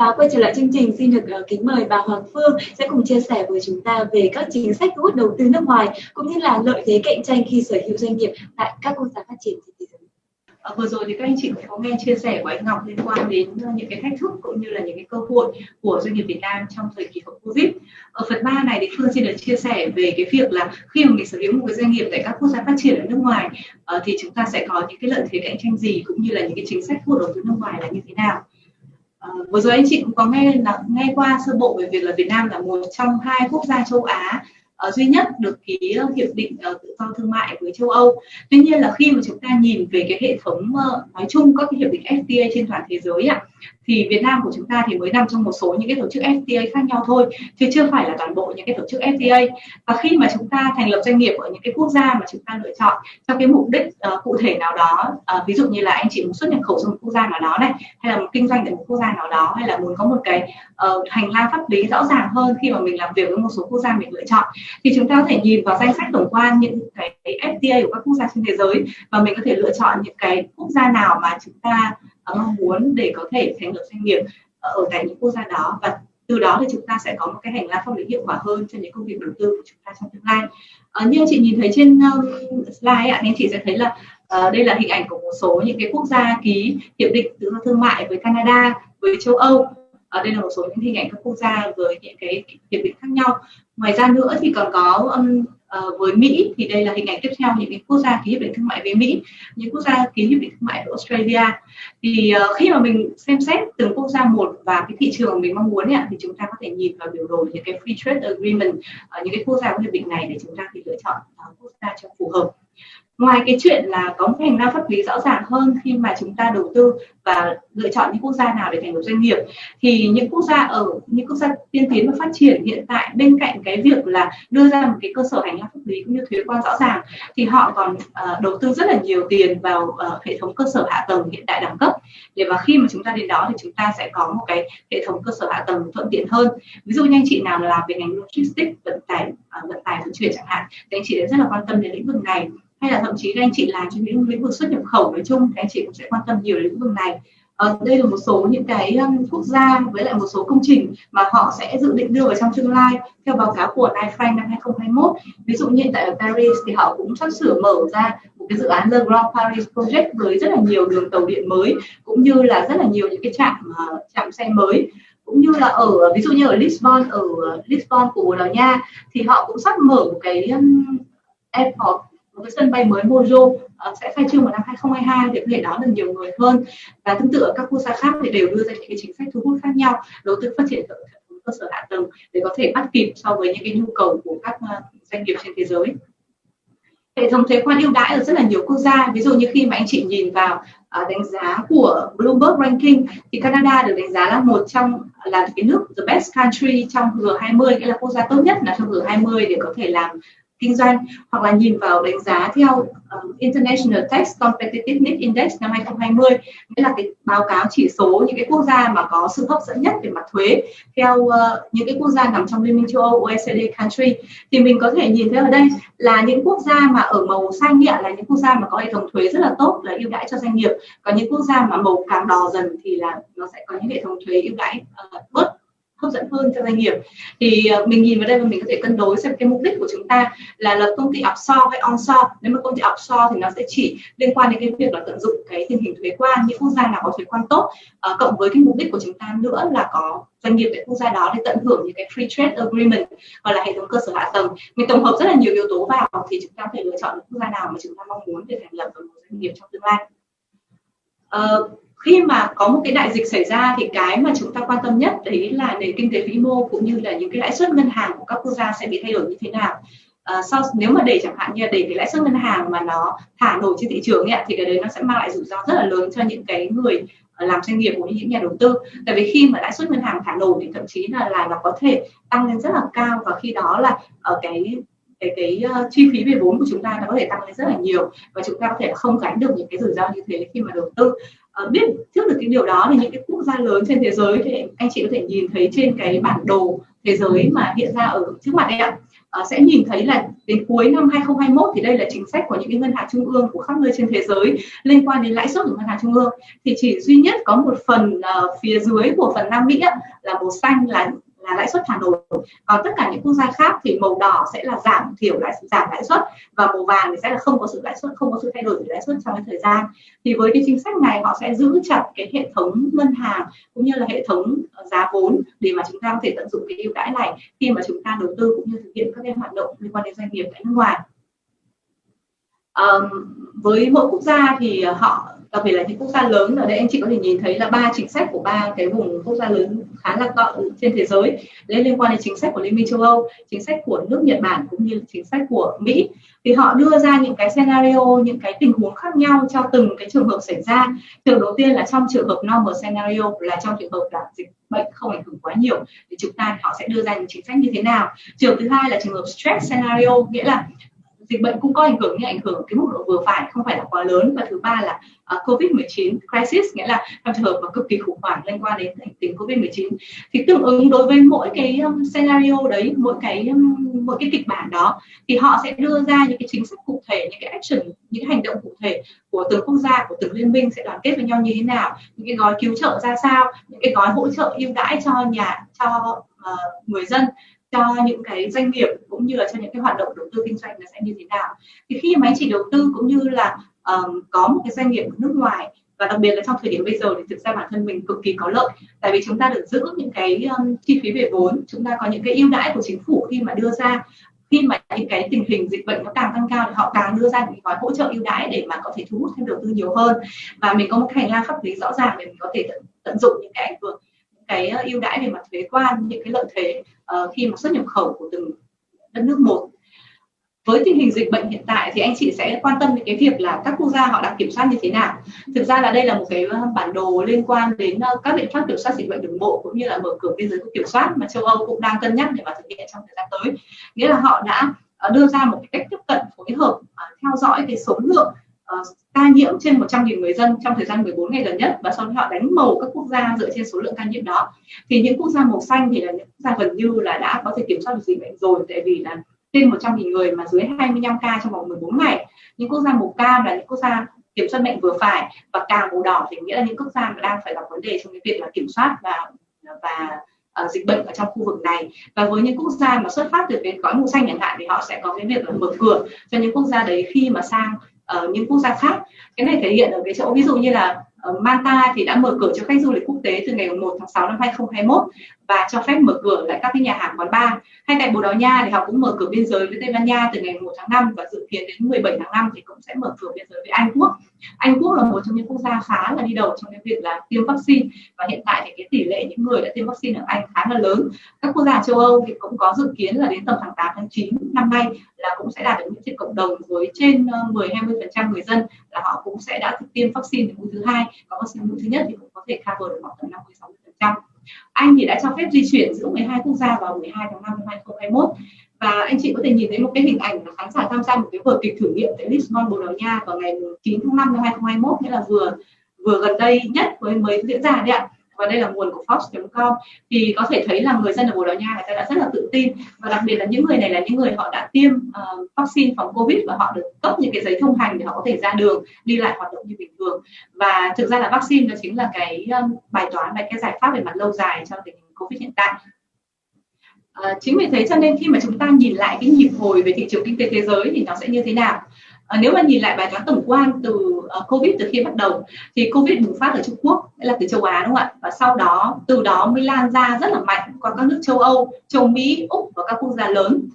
Và quay trở lại chương trình, xin được uh, kính mời bà Hoàng Phương sẽ cùng chia sẻ với chúng ta về các chính sách thu hút đầu tư nước ngoài cũng như là lợi thế cạnh tranh khi sở hữu doanh nghiệp tại các quốc gia phát triển trên thế giới. À, vừa rồi thì các anh chị cũng có nghe chia sẻ của anh Ngọc liên quan đến ờ, những cái thách thức cũng như là những cái cơ hội của doanh nghiệp Việt Nam trong thời kỳ hậu Covid. Ở phần 3 này thì Phương xin được chia sẻ về cái việc là khi mà mình sở hữu một cái doanh nghiệp tại các quốc gia phát triển ở nước ngoài uh, thì chúng ta sẽ có những cái lợi thế cạnh tranh gì cũng như là những cái chính sách thu hút đầu tư nước ngoài là như thế nào. Ờ, vừa rồi anh chị cũng có nghe là nghe qua sơ bộ về việc là Việt Nam là một trong hai quốc gia châu Á uh, duy nhất được ký hiệp định uh, tự do thương mại với châu Âu. Tuy nhiên là khi mà chúng ta nhìn về cái hệ thống uh, nói chung các cái hiệp định FTA trên toàn thế giới ạ, thì Việt Nam của chúng ta thì mới nằm trong một số những cái tổ chức FTA khác nhau thôi chứ chưa phải là toàn bộ những cái tổ chức FTA và khi mà chúng ta thành lập doanh nghiệp ở những cái quốc gia mà chúng ta lựa chọn cho cái mục đích uh, cụ thể nào đó uh, ví dụ như là anh chị muốn xuất nhập khẩu sang một quốc gia nào đó này hay là kinh doanh tại một quốc gia nào đó hay là muốn có một cái uh, hành lang pháp lý rõ ràng hơn khi mà mình làm việc với một số quốc gia mình lựa chọn thì chúng ta có thể nhìn vào danh sách tổng quan những cái FTA của các quốc gia trên thế giới và mình có thể lựa chọn những cái quốc gia nào mà chúng ta mong muốn để có thể thành lập doanh nghiệp ờ, ở tại những quốc gia đó. Và từ đó thì chúng ta sẽ có một cái hành lang pháp lý hiệu quả hơn cho những công việc đầu tư của chúng ta trong tương lai. À, như chị nhìn thấy trên um, slide ạ nên chị sẽ thấy là uh, đây là hình ảnh của một số những cái quốc gia ký hiệp định tự do thương mại với Canada với châu Âu. Ở đây là một số những hình ảnh các quốc gia với những cái hiệp định khác nhau. Ngoài ra nữa thì còn có um, uh, với Mỹ. Thì đây là hình ảnh tiếp theo những cái quốc gia ký hiệp định thương mại với Mỹ những quốc gia ký hiệp định thương mại với Australia. Thì uh, khi mà mình xem xét từng quốc gia một và cái thị trường mình mong muốn ấy, thì chúng ta có thể nhìn vào biểu đồ những cái free trade agreement uh, những cái quốc gia có hiệp định này để chúng ta thì lựa chọn uh, quốc gia cho phù hợp ngoài cái chuyện là có một hành lang pháp lý rõ ràng hơn khi mà chúng ta đầu tư và lựa chọn những quốc gia nào để thành lập doanh nghiệp thì những quốc gia ở những quốc gia tiên tiến và phát triển hiện tại bên cạnh cái việc là đưa ra một cái cơ sở hành lang pháp lý cũng như thuế quan rõ ràng thì họ còn uh, đầu tư rất là nhiều tiền vào uh, hệ thống cơ sở hạ tầng hiện đại đẳng cấp. Để và khi mà chúng ta đến đó thì chúng ta sẽ có một cái hệ thống cơ sở hạ tầng thuận tiện hơn. Ví dụ như anh chị nào làm về ngành logistics vận tải uh, vận tải vận chuyển chẳng hạn thì anh chị rất là quan tâm đến lĩnh vực này hay là thậm chí các anh chị làm trong những lĩnh vực xuất nhập khẩu nói chung các anh chị cũng sẽ quan tâm nhiều đến lĩnh vực này. Ở đây là một số những cái um, quốc gia với lại một số công trình mà họ sẽ dự định đưa vào trong tương lai theo báo cáo của NIFRANK năm 2021 ví dụ như tại ở Paris thì họ cũng sắp sửa mở ra một cái dự án The Grand Paris Project với rất là nhiều đường tàu điện mới cũng như là rất là nhiều những cái trạm uh, trạm xe mới. Cũng như là ở ví dụ như ở Lisbon ở ờ, Lisbon của Bồ Đào Nha thì họ cũng sắp mở một cái um, airport một cái sân bay mới Mojo ờ, sẽ khai trương vào năm 2022 để có thể đón được nhiều người hơn. Và tương tự ở các quốc gia khác thì đều đưa ra những cái chính sách thu hút khác nhau, đầu tư phát triển cơ sở hạ tầng để có thể bắt kịp so với những cái nhu cầu của các ờ, doanh nghiệp trên thế giới. Hệ thống thuế quan ưu đãi ở rất là nhiều quốc gia, ví dụ như khi mà anh chị nhìn vào ờ, đánh giá của Bloomberg ranking thì Canada được đánh giá là một trong, là cái nước the best country trong G20 nghĩa là quốc gia tốt nhất là trong G20 để có thể làm kinh doanh hoặc là nhìn vào đánh giá theo um, International Tax Competitiveness Index năm 2020 nghĩa là cái báo cáo chỉ số những cái quốc gia mà có sự hấp dẫn nhất về mặt thuế theo uh, những cái quốc gia nằm trong Liên minh châu Âu OECD country. Thì mình có thể nhìn thấy ở đây là những quốc gia mà ở màu xanh nhẹ là những quốc gia mà có hệ thống thuế rất là tốt là ưu đãi cho doanh nghiệp. Còn những quốc gia mà màu càng đỏ dần thì là nó sẽ có những hệ thống thuế ưu đãi uh, bớt hấp dẫn hơn cho doanh nghiệp. Thì uh, mình nhìn vào đây và mình có thể cân đối xem cái mục đích của chúng ta là lập công ty offshore hay onshore. Nếu mà công ty offshore thì nó sẽ chỉ liên quan đến cái việc là tận dụng cái tình hình thuế quan những quốc gia nào có thuế quan tốt uh, cộng với cái mục đích của chúng ta nữa là có doanh nghiệp tại quốc gia đó để tận hưởng những cái free trade agreement hoặc là hệ thống cơ sở hạ tầng. Mình tổng hợp rất là nhiều yếu tố vào thì chúng ta có thể lựa chọn quốc gia nào mà chúng ta mong muốn để thành lập một doanh nghiệp trong tương lai. Uh, khi mà có một cái đại dịch xảy ra thì cái mà chúng ta quan tâm nhất đấy là nền kinh tế vĩ mô cũng như là những cái lãi suất ngân hàng của các quốc gia sẽ bị thay đổi như thế nào. À, sau nếu mà để chẳng hạn như là để cái lãi suất ngân hàng mà nó thả nổi trên thị trường ấy, thì cái đấy nó sẽ mang lại rủi ro rất là lớn cho những cái người ờ, làm doanh nghiệp cũng như những nhà đầu tư. Tại vì khi mà lãi suất ngân hàng thả nổi thì thậm chí là là nó có thể tăng lên rất là cao và khi đó là ở cái cái cái uh, chi phí về vốn của chúng ta nó có thể tăng lên rất là nhiều và chúng ta có thể không gánh được những cái rủi ro như thế khi mà đầu tư uh, biết trước được cái điều đó thì những cái quốc gia lớn trên thế giới thì anh chị có thể nhìn thấy trên cái bản đồ thế giới mà hiện ra ở trước mặt đây ạ. Uh, sẽ nhìn thấy là đến cuối năm 2021 thì đây là chính sách của những cái ngân hàng trung ương của khắp nơi trên thế giới liên quan đến lãi suất của ngân hàng trung ương. Thì chỉ duy nhất có một phần uh, phía dưới của phần Nam Mỹ là màu xanh là là lãi suất Hà Nội. Còn tất cả những quốc gia khác thì màu đỏ sẽ là giảm thiểu lãi giảm lãi suất và màu vàng thì sẽ là không có sự lãi suất không có sự thay đổi về lãi suất trong cái thời gian. Thì với cái chính sách này họ sẽ giữ chặt cái hệ thống ngân hàng cũng như là hệ thống ờ, giá vốn để mà chúng ta có thể tận dụng cái ưu đãi này khi mà chúng ta đầu tư cũng như thực hiện các cái hoạt động liên quan đến doanh nghiệp tại nước ngoài. Um, với mỗi quốc gia thì ờ, họ đặc biệt là những quốc gia lớn ở đây, anh chị có thể nhìn thấy là ba chính sách của ba cái vùng quốc gia lớn khá là to trên thế giới. Đấy liên quan đến chính sách của liên minh châu âu, chính sách của nước nhật bản cũng như chính sách của mỹ. Thì họ đưa ra những cái scenario, những cái tình huống khác nhau cho từng cái trường hợp xảy ra. Trường đầu tiên là trong trường hợp normal scenario là trong trường hợp là dịch bệnh không ảnh hưởng quá nhiều, thì chúng ta họ sẽ đưa ra những chính sách như thế nào. Trường thứ hai là trường hợp stress scenario, nghĩa là dịch bệnh cũng có ảnh hưởng nhưng ảnh hưởng cái mức độ vừa phải không phải là quá lớn. Và thứ ba là uh, covid 19 crisis nghĩa là trong trường hợp mà cực kỳ khủng hoảng liên quan đến tình covid 19 thì tương ứng đối với mỗi cái um, scenario đấy mỗi cái um, mỗi cái kịch bản đó thì họ sẽ đưa ra những cái chính sách cụ thể những cái action những hành động cụ thể của từng quốc gia của từng liên minh sẽ đoàn kết với nhau như thế nào những cái gói cứu trợ ra sao những cái gói hỗ trợ ưu đãi cho nhà cho uh, người dân cho những cái doanh nghiệp cũng như là cho những cái hoạt động đầu tư kinh doanh nó sẽ như thế nào. Thì khi mà anh chị đầu tư cũng như là um, có một cái doanh nghiệp ở nước ngoài và đặc biệt là trong thời điểm bây giờ thì thực ra bản thân mình cực kỳ có lợi. Tại vì chúng ta được giữ những cái um, chi phí về vốn chúng ta có những cái ưu đãi của chính phủ khi mà đưa ra. Khi mà những cái tình hình dịch bệnh nó càng tăng cao thì họ càng đưa ra những gói hỗ trợ ưu đãi để mà có thể thu hút thêm đầu tư nhiều hơn. Và mình có một hành lang pháp lý rõ ràng để mình có thể tận, tận dụng những cái ảnh hưởng cái ưu đãi về mặt thuế quan những cái lợi thế uh, khi mà xuất nhập khẩu của từng đất nước một. Với tình hình dịch bệnh hiện tại thì anh chị sẽ quan tâm đến cái việc là các quốc gia họ đang kiểm soát như thế nào. Thực ra là đây là một cái ờ, bản đồ liên quan đến ờ, các biện pháp kiểm soát dịch bệnh đường bộ cũng như là mở cửa biên giới của kiểm soát mà châu Âu cũng đang cân nhắc để mà thực hiện trong thời gian tới. Nghĩa là họ đã đưa ra một cái cách tiếp cận phối hợp theo dõi cái số lượng uh, ca nhiễm trên 100.000 người dân trong thời gian 14 ngày gần nhất và sau đó họ đánh màu các quốc gia dựa trên số lượng ca nhiễm đó. Thì những quốc gia màu xanh thì là những quốc gia gần như là đã có thể kiểm soát được dịch bệnh rồi tại vì là trên 100.000 người mà dưới 25 ca trong vòng 14 ngày. Những quốc gia màu cam là những quốc gia kiểm soát bệnh vừa phải và càng màu đỏ thì nghĩa là những quốc gia đang phải gặp vấn đề trong cái việc là kiểm soát và và uh, dịch bệnh ở trong khu vực này. Và với những quốc gia mà xuất phát từ cái gói màu xanh chẳng hạn thì họ sẽ có cái việc là mở cửa cho những quốc gia đấy khi mà sang ở những quốc gia khác. Cái này thể hiện ở cái chỗ ví dụ như là Ờ, Malta thì đã mở cửa cho khách du lịch quốc tế từ ngày 1 tháng 6 năm 2021 và cho phép mở cửa lại các cái nhà hàng quán bar. Hay tại Bồ Đào Nha thì họ cũng mở cửa biên giới với Tây Ban Nha từ ngày 1 tháng 5 và dự kiến đến 17 tháng 5 thì cũng sẽ mở cửa biên giới với Anh Quốc. Anh Quốc là một trong những quốc gia khá là đi đầu trong cái việc là tiêm vaccine và hiện tại thì cái tỷ lệ những người đã tiêm vaccine ở Anh khá là lớn. Các quốc gia châu Âu thì cũng có dự kiến là đến tầm tháng 8 tháng 9 năm nay là cũng sẽ đạt được miễn dịch cộng đồng với trên ờ, 10-20% người dân là họ cũng sẽ đã tiêm vaccine mũi thứ hai có vaccine mũi thứ nhất thì cũng có thể cover được khoảng tầm 50 60 phần trăm. Anh thì đã cho phép di chuyển giữa 12 quốc gia vào 12 tháng 5 năm 2021 và anh chị có thể nhìn thấy một cái hình ảnh là khán giả tham gia một cái vở kịch thử nghiệm tại Lisbon, Bồ Đào Nha vào ngày 9 tháng 5 năm 2021 nghĩa là vừa vừa gần đây nhất mới mới diễn ra đấy ạ và đây là nguồn của Fox.com thì có thể thấy là người dân ở Bồ Đào Nha người ta đã rất là tự tin. Và đặc biệt là những người này là những người họ đã tiêm uh, vaccine phòng Covid và họ được cấp những cái giấy thông hành để họ có thể ra đường đi lại hoạt động như bình thường. Và thực ra là vaccine nó chính là cái um, bài toán và cái giải pháp về mặt lâu dài cho tình hình Covid hiện tại. À, chính vì thế cho nên khi mà chúng ta nhìn lại cái nhịp hồi về thị trường kinh tế thế giới thì nó sẽ như thế nào? À, nếu mà nhìn lại bài toán tổng quan từ uh, covid từ khi bắt đầu thì covid bùng phát ở trung quốc là từ châu á đúng không ạ? Và sau đó từ đó mới lan ra rất là mạnh qua các nước châu âu châu mỹ úc và các quốc gia lớn.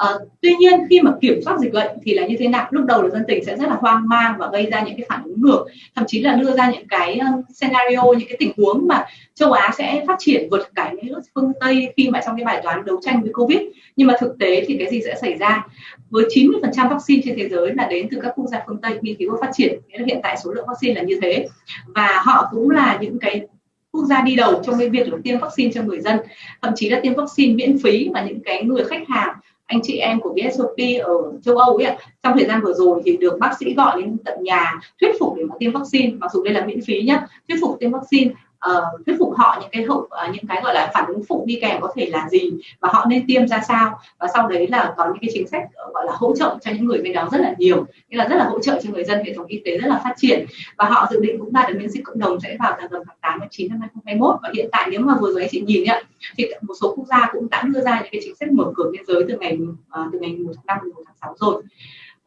À, tuy nhiên khi mà kiểm soát dịch bệnh thì là như thế nào? Lúc đầu là dân tình sẽ rất là hoang mang và gây ra những cái phản ứng ngược thậm chí là đưa ra những cái scenario những cái tình huống mà châu Á sẽ phát triển vượt cả những nước phương Tây khi mà trong cái bài toán đấu tranh với Covid. Nhưng mà thực tế thì cái gì sẽ xảy ra? Với 90% vaccine trên thế giới là đến từ các quốc gia phương Tây nghiên cứu và phát triển hiện tại số lượng vaccine là như thế. Và họ cũng là những cái quốc gia đi đầu trong cái việc là tiêm vaccine cho người dân thậm chí là tiêm vaccine miễn phí và những cái người khách hàng anh chị em của VSOP ở châu Âu ấy trong thời gian vừa rồi thì được bác sĩ gọi đến tận nhà thuyết phục để mà tiêm vaccine, mặc dù đây là miễn phí nhá, thuyết phục tiêm vaccine uh, thuyết phục họ những cái hậu uh, những cái gọi là phản ứng phụ đi kèm có thể là gì và họ nên tiêm ra sao. Và sau đấy là có những cái chính sách ờ, gọi là hỗ trợ cho những người bên đó rất là nhiều nghĩa là rất là hỗ trợ cho người dân hệ thống y tế rất là phát triển. Và họ dự định cũng đạt được miễn dịch cộng đồng sẽ vào tầm tháng 8 và 9 năm 2021 và hiện tại nếu mà vừa rồi anh chị nhìn ạ thì một số quốc gia cũng đã đưa ra những cái chính sách mở cửa biên giới từ ngày uh, từ ngày 1 tháng 5 đến 1 tháng 6 rồi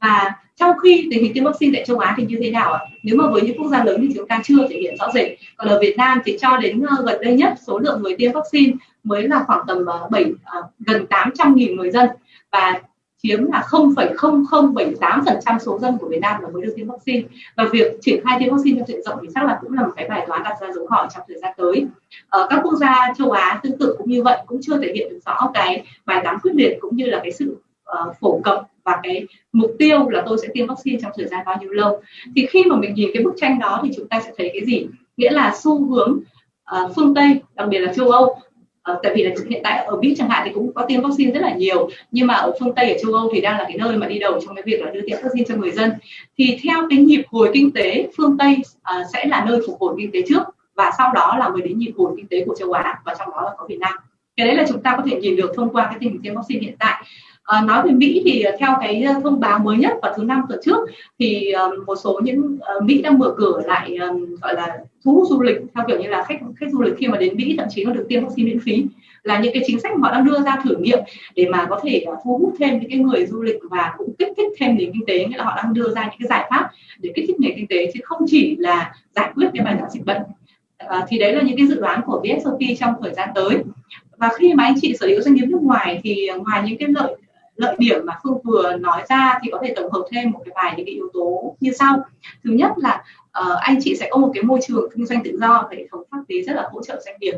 và trong khi tình hình tiêm vaccine tại châu Á thì như thế nào ạ? Nếu mà với những quốc gia lớn thì chúng ta chưa thể hiện rõ rệt. Còn ở Việt Nam thì cho đến ờ, gần đây nhất số lượng người tiêm vaccine mới là khoảng tầm ờ, 7 ờ, gần 800.000 người dân và chiếm là 0,0078% số dân của Việt Nam là mới được tiêm vaccine và việc triển khai tiêm vaccine cho diện rộng thì chắc là cũng là một cái bài toán đặt ra dấu hỏi trong thời gian tới. Ở các quốc gia châu Á tương tự cũng như vậy cũng chưa thể hiện được rõ cái bài toán quyết liệt cũng như là cái sự uh, phổ cập và cái mục tiêu là tôi sẽ tiêm vaccine trong thời gian bao nhiêu lâu. Thì khi mà mình nhìn cái bức tranh đó thì chúng ta sẽ thấy cái gì? Nghĩa là xu hướng uh, phương tây đặc biệt là châu âu uh, tại vì là hiện tại ở Mỹ chẳng hạn thì cũng có tiêm vaccine rất là nhiều nhưng mà ở phương Tây ở châu Âu thì đang là cái nơi mà đi đầu trong cái việc là đưa tiêm vaccine cho người dân. Thì theo cái nhịp hồi kinh tế phương Tây uh, sẽ là nơi phục hồi kinh tế trước và sau đó là mới đến nhịp hồi kinh tế của châu Á và trong đó là có Việt Nam. Cái đấy là chúng ta có thể nhìn được thông qua cái tình hình tiêm vaccine hiện tại. À, nói về Mỹ thì ờ, theo cái ờ, thông báo mới nhất vào thứ năm tuần trước thì uh, một số những uh, Mỹ đang mở cửa lại gọi là thu hút du lịch theo kiểu như là khách khách du lịch khi mà đến Mỹ thậm chí còn được tiêm vaccine miễn phí là những cái chính sách mà họ đang đưa ra thử nghiệm để mà có thể uh, thu hút thêm những cái người du lịch và cũng kích thích thêm nền kinh tế nghĩa là họ đang đưa ra những cái giải pháp để kích thích nền kinh tế chứ không chỉ là giải quyết cái bài toán dịch bệnh. À, thì đấy là những cái dự đoán của VSOP trong thời gian tới. Và khi mà anh chị sở hữu doanh nghiệp nước ngoài thì ngoài những cái lợi lợi điểm mà phương vừa nói ra thì có thể tổng hợp thêm một cái vài những cái yếu tố như sau. Thứ nhất là uh, anh chị sẽ có một cái môi trường kinh doanh tự do hệ thống pháp lý rất là hỗ trợ doanh nghiệp.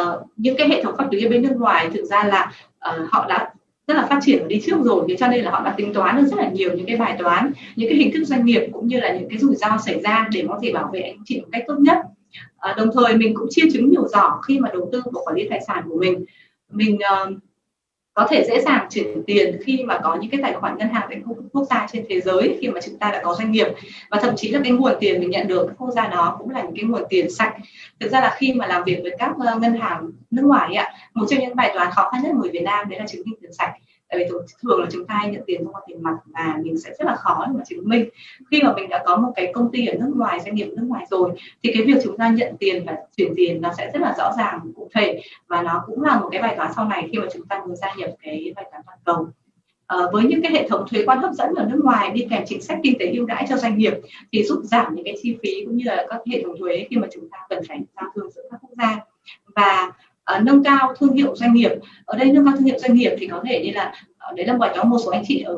Uh, những cái hệ thống pháp lý ở bên nước ngoài thực ra là uh, họ đã rất là phát triển và đi trước rồi thế cho nên là họ đã tính toán được rất là nhiều những cái bài toán những cái hình thức doanh nghiệp cũng như là những cái rủi ro xảy ra để có thể bảo vệ anh chị một cách tốt nhất. À, đồng thời mình cũng chia chứng nhiều giỏ khi mà đầu tư vào quản lý tài sản của mình. Mình uh, có thể dễ dàng chuyển tiền khi mà có những cái tài khoản ngân hàng tại quốc gia trên thế giới khi mà chúng ta đã có doanh nghiệp. Và thậm chí là cái nguồn tiền mình nhận được các quốc gia đó cũng là những cái nguồn tiền sạch. Thực ra là khi mà làm việc với các ờ, ngân hàng nước ngoài ạ, một trong những bài toán khó khăn nhất của người Việt Nam đấy là chứng minh tiền sạch tại vì thường là chúng ta hay nhận tiền thông qua tiền mặt và mình sẽ rất là khó để mà chứng minh. Khi mà mình đã có một cái công ty ở nước ngoài doanh nghiệp ở nước ngoài rồi thì cái việc chúng ta nhận tiền và chuyển tiền nó sẽ rất là rõ ràng cụ thể và nó cũng là một cái bài toán sau này khi mà chúng ta muốn gia nhập cái bài toán toàn cầu. À, với những cái hệ thống thuế quan hấp dẫn ở nước ngoài đi kèm chính sách kinh tế ưu đãi cho doanh nghiệp thì giúp giảm những cái chi phí cũng như là các hệ thống thuế khi mà chúng ta cần phải giao thương giữa các quốc gia. Và uh, nâng cao thương hiệu doanh nghiệp. Ở đây nâng cao thương hiệu doanh nghiệp thì có thể như là ờ, đấy là một một số anh chị ở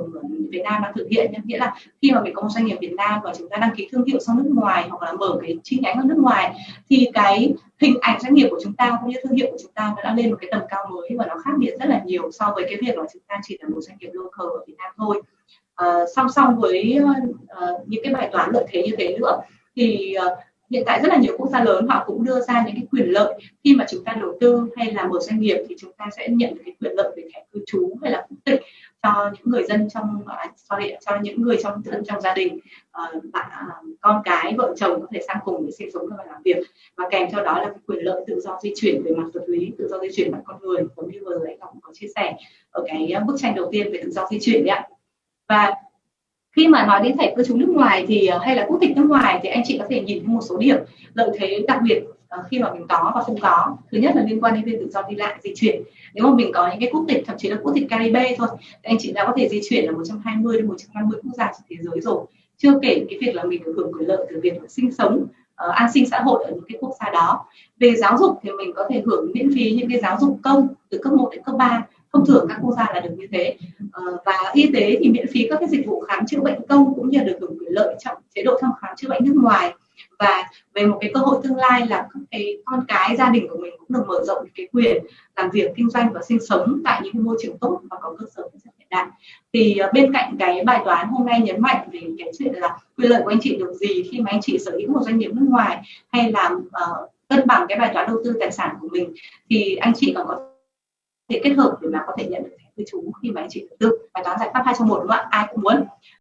Việt Nam đang thực hiện nghĩa là khi mà mình có một doanh nghiệp Việt Nam và chúng ta đăng ký thương hiệu sang nước ngoài hoặc là mở cái chi nhánh ở nước ngoài thì cái hình ảnh doanh nghiệp của chúng ta cũng như thương hiệu của chúng ta đã lên một cái tầm cao mới và nó khác biệt rất là nhiều so với cái việc là chúng ta chỉ là một doanh nghiệp local ở Việt Nam thôi. À, song song với uh, những cái bài toán lợi thế như thế nữa thì uh, hiện tại rất là nhiều quốc gia lớn họ cũng đưa ra những cái quyền lợi khi mà chúng ta đầu tư hay là mở doanh nghiệp thì chúng ta sẽ nhận được cái quyền lợi về thẻ cư trú hay là quốc tịch cho những người dân trong uh, sorry cho những người trong thân trong gia đình uh, bạn uh, con cái vợ chồng có thể sang cùng để sinh sống và làm việc. Và kèm theo đó là cái quyền lợi tự do di chuyển về mặt vật lý tự do di chuyển mặt con người giống như vừa rồi anh cũng có chia sẻ ở cái à, bức tranh đầu tiên về tự do di chuyển đấy ạ. Và khi mà nói đến thẻ cư trú nước ngoài thì ờ, hay là quốc tịch nước ngoài thì anh chị có thể nhìn thấy một số điểm lợi thế đặc biệt ờ, khi mà mình có và không có. Thứ nhất là liên quan đến việc tự do đi lại di chuyển. Nếu mà mình có những cái quốc tịch thậm chí là quốc tịch Caribe thôi thì anh chị đã có thể di chuyển là 120 đến 150 quốc gia trên thế giới rồi. Chưa kể cái việc là mình được hưởng quyền lợi từ việc sinh sống uh, an sinh xã hội ở những cái quốc gia đó. Về giáo dục thì mình có thể hưởng miễn phí những cái giáo dục công từ cấp 1 đến cấp 3 thông thường các quốc gia là được như thế. Ờ, và y tế thì miễn phí các cái dịch vụ khám chữa bệnh công cũng như được hưởng quyền lợi trong chế độ thăm khám chữa bệnh nước ngoài. Và về một cái cơ hội tương lai là các cái con cái gia đình của mình cũng được mở rộng cái quyền làm việc kinh doanh và sinh sống tại những môi trường tốt và có cơ sở rất hiện đại. Thì ờ, bên cạnh cái bài toán hôm nay nhấn mạnh về cái chuyện là quyền lợi của anh chị được gì khi mà anh chị sở hữu một doanh nghiệp nước ngoài hay là uh, cân bằng cái bài toán đầu tư tài sản của mình thì anh chị còn có thể kết hợp để mà có thể nhận được thẻ cư trú khi mà anh chị đầu tư bài toán giải pháp hai trong một, đúng không ạ? Ai cũng muốn.